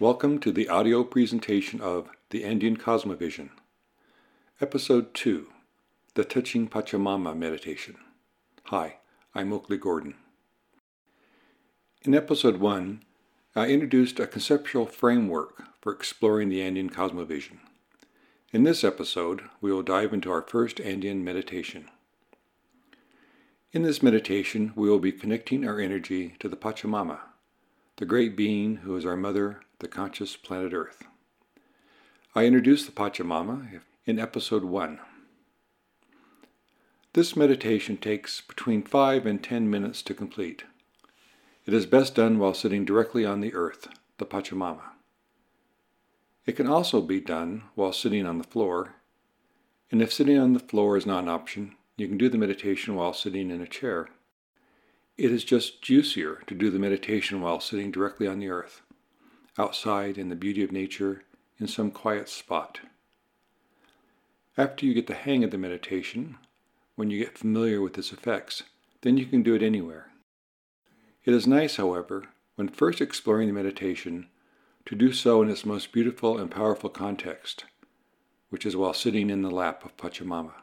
Welcome to the audio presentation of The Andean Cosmovision, Episode 2 The Touching Pachamama Meditation. Hi, I'm Oakley Gordon. In Episode 1, I introduced a conceptual framework for exploring the Andean Cosmovision. In this episode, we will dive into our first Andean meditation. In this meditation, we will be connecting our energy to the Pachamama, the great being who is our mother, the conscious planet Earth. I introduced the Pachamama in episode 1. This meditation takes between 5 and 10 minutes to complete. It is best done while sitting directly on the earth, the Pachamama. It can also be done while sitting on the floor, and if sitting on the floor is not an option, you can do the meditation while sitting in a chair. It is just juicier to do the meditation while sitting directly on the earth outside in the beauty of nature in some quiet spot. After you get the hang of the meditation, when you get familiar with its effects, then you can do it anywhere. It is nice, however, when first exploring the meditation, to do so in its most beautiful and powerful context, which is while sitting in the lap of Pachamama.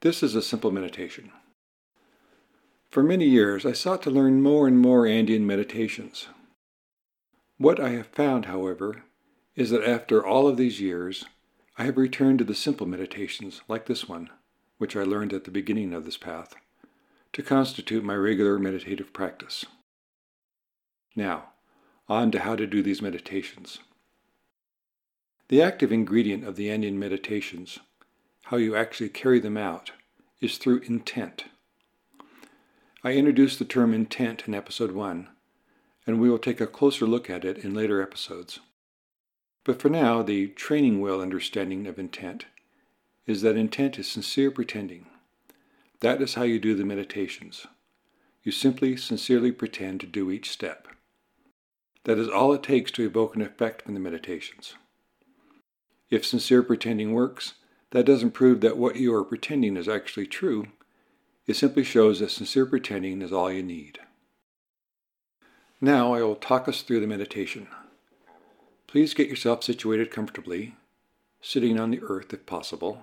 This is a simple meditation. For many years, I sought to learn more and more Andean meditations. What I have found, however, is that after all of these years, I have returned to the simple meditations like this one, which I learned at the beginning of this path, to constitute my regular meditative practice. Now, on to how to do these meditations. The active ingredient of the Andean meditations, how you actually carry them out, is through intent. I introduced the term intent in episode 1 and we will take a closer look at it in later episodes. But for now, the training wheel understanding of intent is that intent is sincere pretending. That is how you do the meditations. You simply sincerely pretend to do each step. That is all it takes to evoke an effect from the meditations. If sincere pretending works, that doesn't prove that what you are pretending is actually true. It simply shows that sincere pretending is all you need. Now I will talk us through the meditation. Please get yourself situated comfortably, sitting on the earth if possible.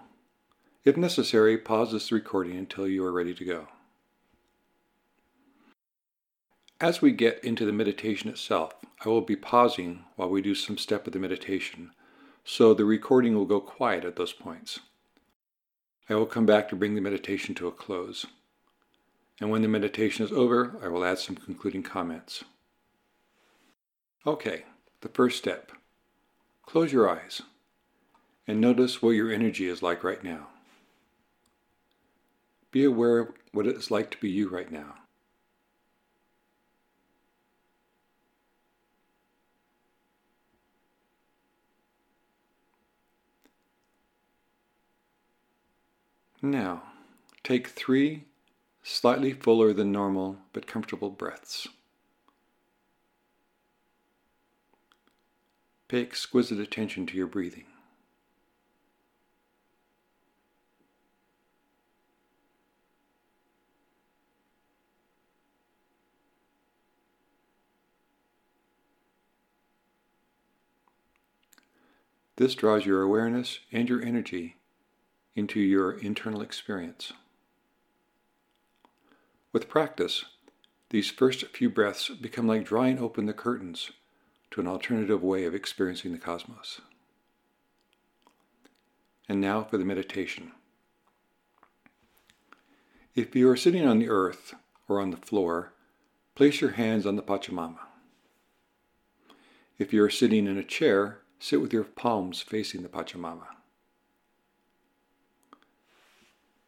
If necessary, pause this recording until you are ready to go. As we get into the meditation itself, I will be pausing while we do some step of the meditation, so the recording will go quiet at those points. I will come back to bring the meditation to a close. And when the meditation is over, I will add some concluding comments. Okay, the first step. Close your eyes and notice what your energy is like right now. Be aware of what it is like to be you right now. Now, take three slightly fuller than normal but comfortable breaths. Pay exquisite attention to your breathing. This draws your awareness and your energy into your internal experience. With practice, these first few breaths become like drawing open the curtains to an alternative way of experiencing the cosmos. And now for the meditation. If you are sitting on the earth or on the floor, place your hands on the Pachamama. If you are sitting in a chair, sit with your palms facing the Pachamama.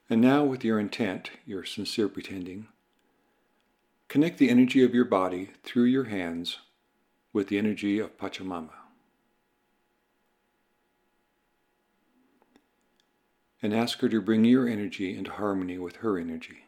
And now, with your intent, your sincere pretending, connect the energy of your body through your hands with the energy of Pachamama. And ask her to bring your energy into harmony with her energy.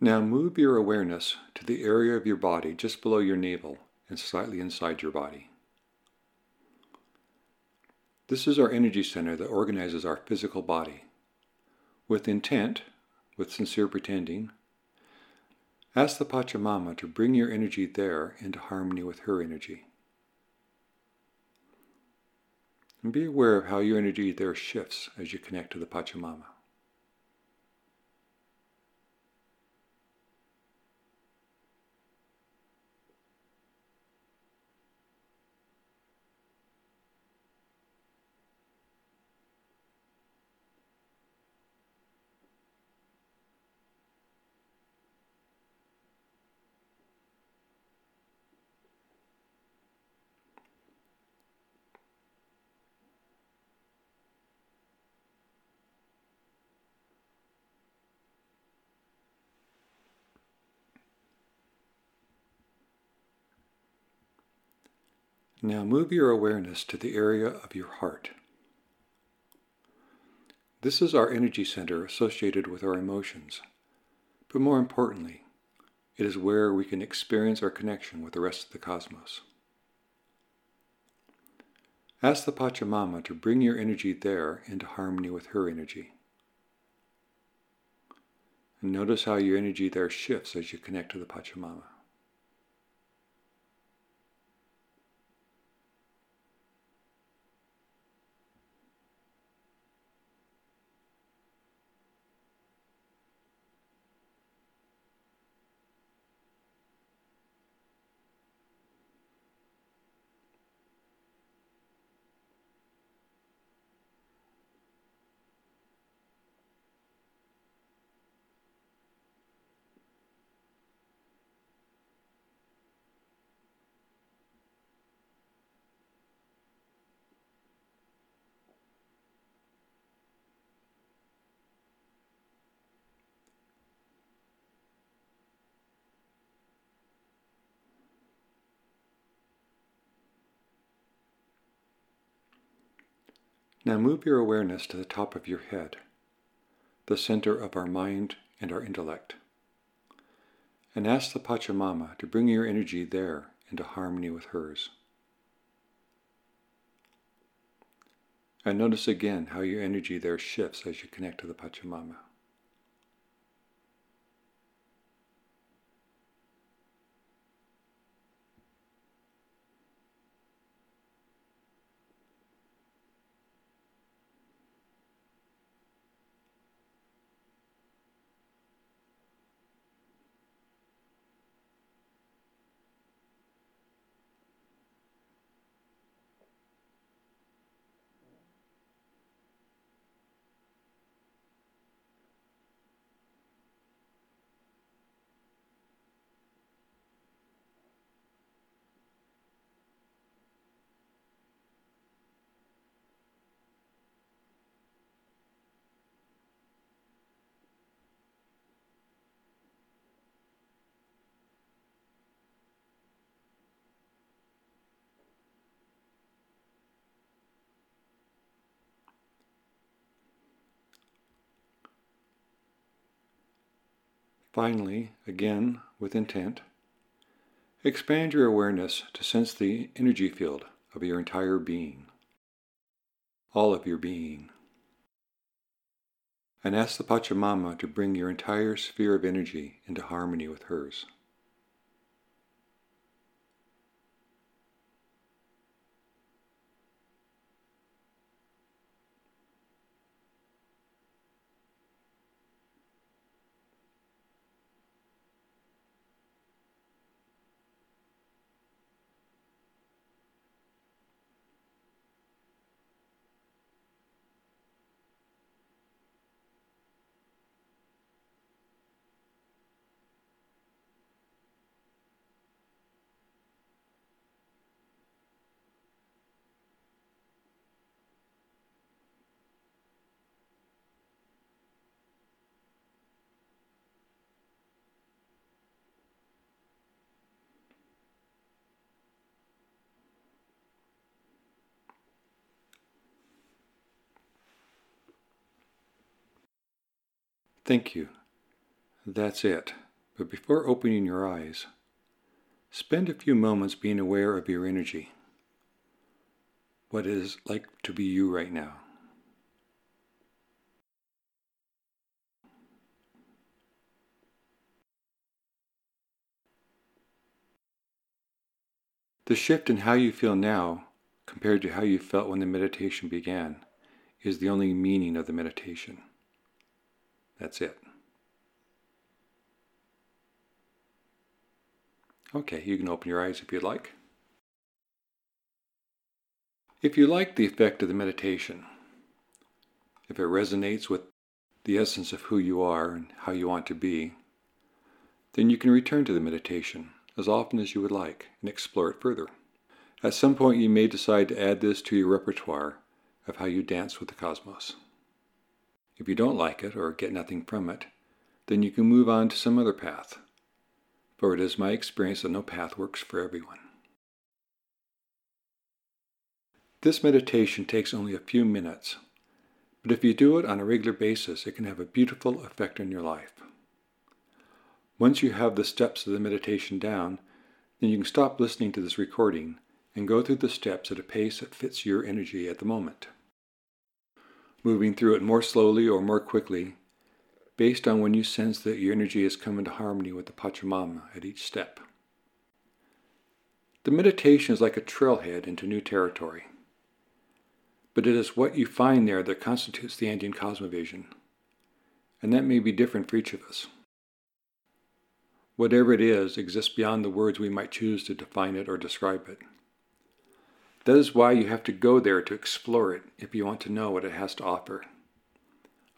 Now move your awareness to the area of your body just below your navel and slightly inside your body. This is our energy center that organizes our physical body. With intent, with sincere pretending, ask the Pachamama to bring your energy there into harmony with her energy. And be aware of how your energy there shifts as you connect to the Pachamama. Now move your awareness to the area of your heart. This is our energy center associated with our emotions, but more importantly, it is where we can experience our connection with the rest of the cosmos. Ask the Pachamama to bring your energy there into harmony with her energy. And notice how your energy there shifts as you connect to the Pachamama. Now move your awareness to the top of your head, the center of our mind and our intellect, and ask the Pachamama to bring your energy there into harmony with hers. And notice again how your energy there shifts as you connect to the Pachamama. Finally, again with intent, expand your awareness to sense the energy field of your entire being, all of your being. And ask the Pachamama to bring your entire sphere of energy into harmony with hers. Thank you. That's it. But before opening your eyes, spend a few moments being aware of your energy. What it is like to be you right now. The shift in how you feel now compared to how you felt when the meditation began is the only meaning of the meditation. That's it. Okay, you can open your eyes if you'd like. If you like the effect of the meditation, if it resonates with the essence of who you are and how you want to be, then you can return to the meditation as often as you would like and explore it further. At some point, you may decide to add this to your repertoire of how you dance with the cosmos. If you don't like it or get nothing from it, then you can move on to some other path. For it is my experience that no path works for everyone. This meditation takes only a few minutes, but if you do it on a regular basis, it can have a beautiful effect on your life. Once you have the steps of the meditation down, then you can stop listening to this recording and go through the steps at a pace that fits your energy at the moment. Moving through it more slowly or more quickly, based on when you sense that your energy has come into harmony with the Pachamama at each step. The meditation is like a trailhead into new territory, but it is what you find there that constitutes the Andean cosmovision, and that may be different for each of us. Whatever it is exists beyond the words we might choose to define it or describe it. That is why you have to go there to explore it if you want to know what it has to offer.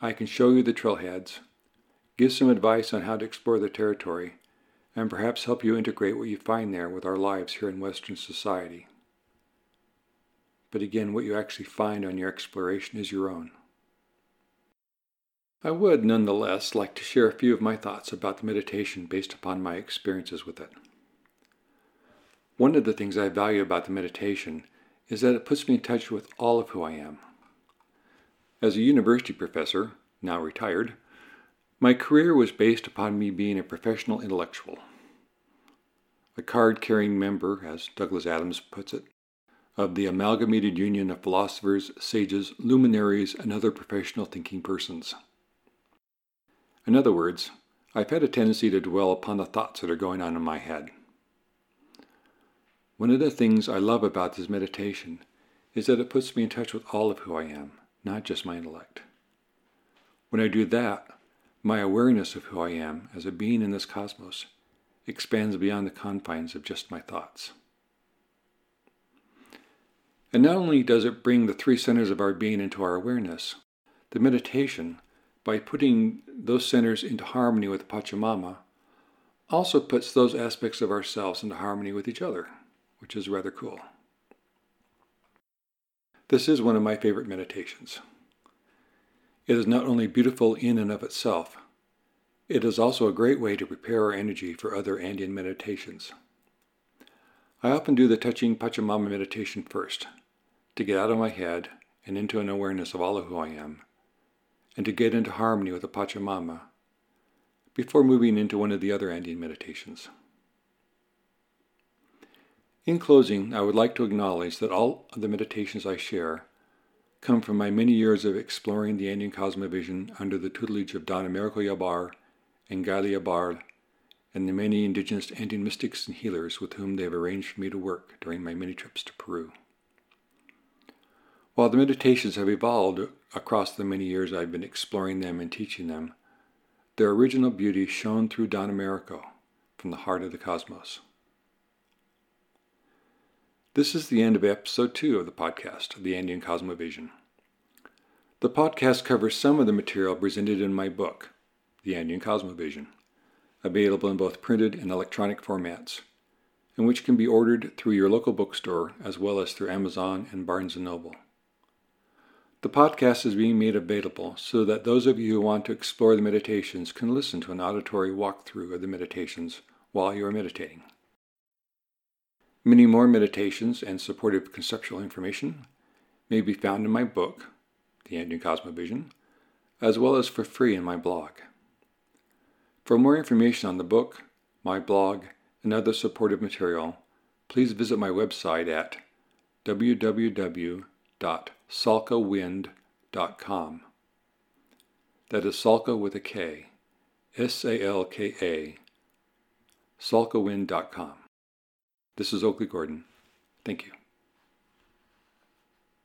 I can show you the trailheads, give some advice on how to explore the territory, and perhaps help you integrate what you find there with our lives here in Western society. But again, what you actually find on your exploration is your own. I would nonetheless like to share a few of my thoughts about the meditation based upon my experiences with it. One of the things I value about the meditation is that it puts me in touch with all of who I am. As a university professor, now retired, my career was based upon me being a professional intellectual. A card carrying member, as Douglas Adams puts it, of the amalgamated union of philosophers, sages, luminaries, and other professional thinking persons. In other words, I've had a tendency to dwell upon the thoughts that are going on in my head. One of the things I love about this meditation is that it puts me in touch with all of who I am, not just my intellect. When I do that, my awareness of who I am as a being in this cosmos expands beyond the confines of just my thoughts. And not only does it bring the three centers of our being into our awareness, the meditation by putting those centers into harmony with Pachamama, also puts those aspects of ourselves into harmony with each other, which is rather cool. This is one of my favorite meditations. It is not only beautiful in and of itself, it is also a great way to prepare our energy for other Andean meditations. I often do the touching Pachamama meditation first, to get out of my head and into an awareness of all of who I am, and to get into harmony with the Pachamama before moving into one of the other Andean meditations. In closing, I would like to acknowledge that all of the meditations I share come from my many years of exploring the Andean cosmovision under the tutelage of Don Americo Yabar and Galia Yabar and the many indigenous Andean mystics and healers with whom they have arranged for me to work during my many trips to Peru. While the meditations have evolved across the many years I've been exploring them and teaching them, their original beauty shone through Don Americo from the heart of the cosmos. This is the end of episode two of the podcast, The Andean Cosmovision. The podcast covers some of the material presented in my book, The Andean Cosmovision, available in both printed and electronic formats, and which can be ordered through your local bookstore as well as through Amazon and Barnes & Noble. The podcast is being made available so that those of you who want to explore the meditations can listen to an auditory walkthrough of the meditations while you are meditating. Many more meditations and supportive conceptual information may be found in my book, The Andean Cosmovision, as well as for free in my blog. For more information on the book, my blog, and other supportive material, please visit my website at www.salkawind.com. That is Salka with a K, S A L K A, salkawind.com. This is Oakley Gordon. Thank you.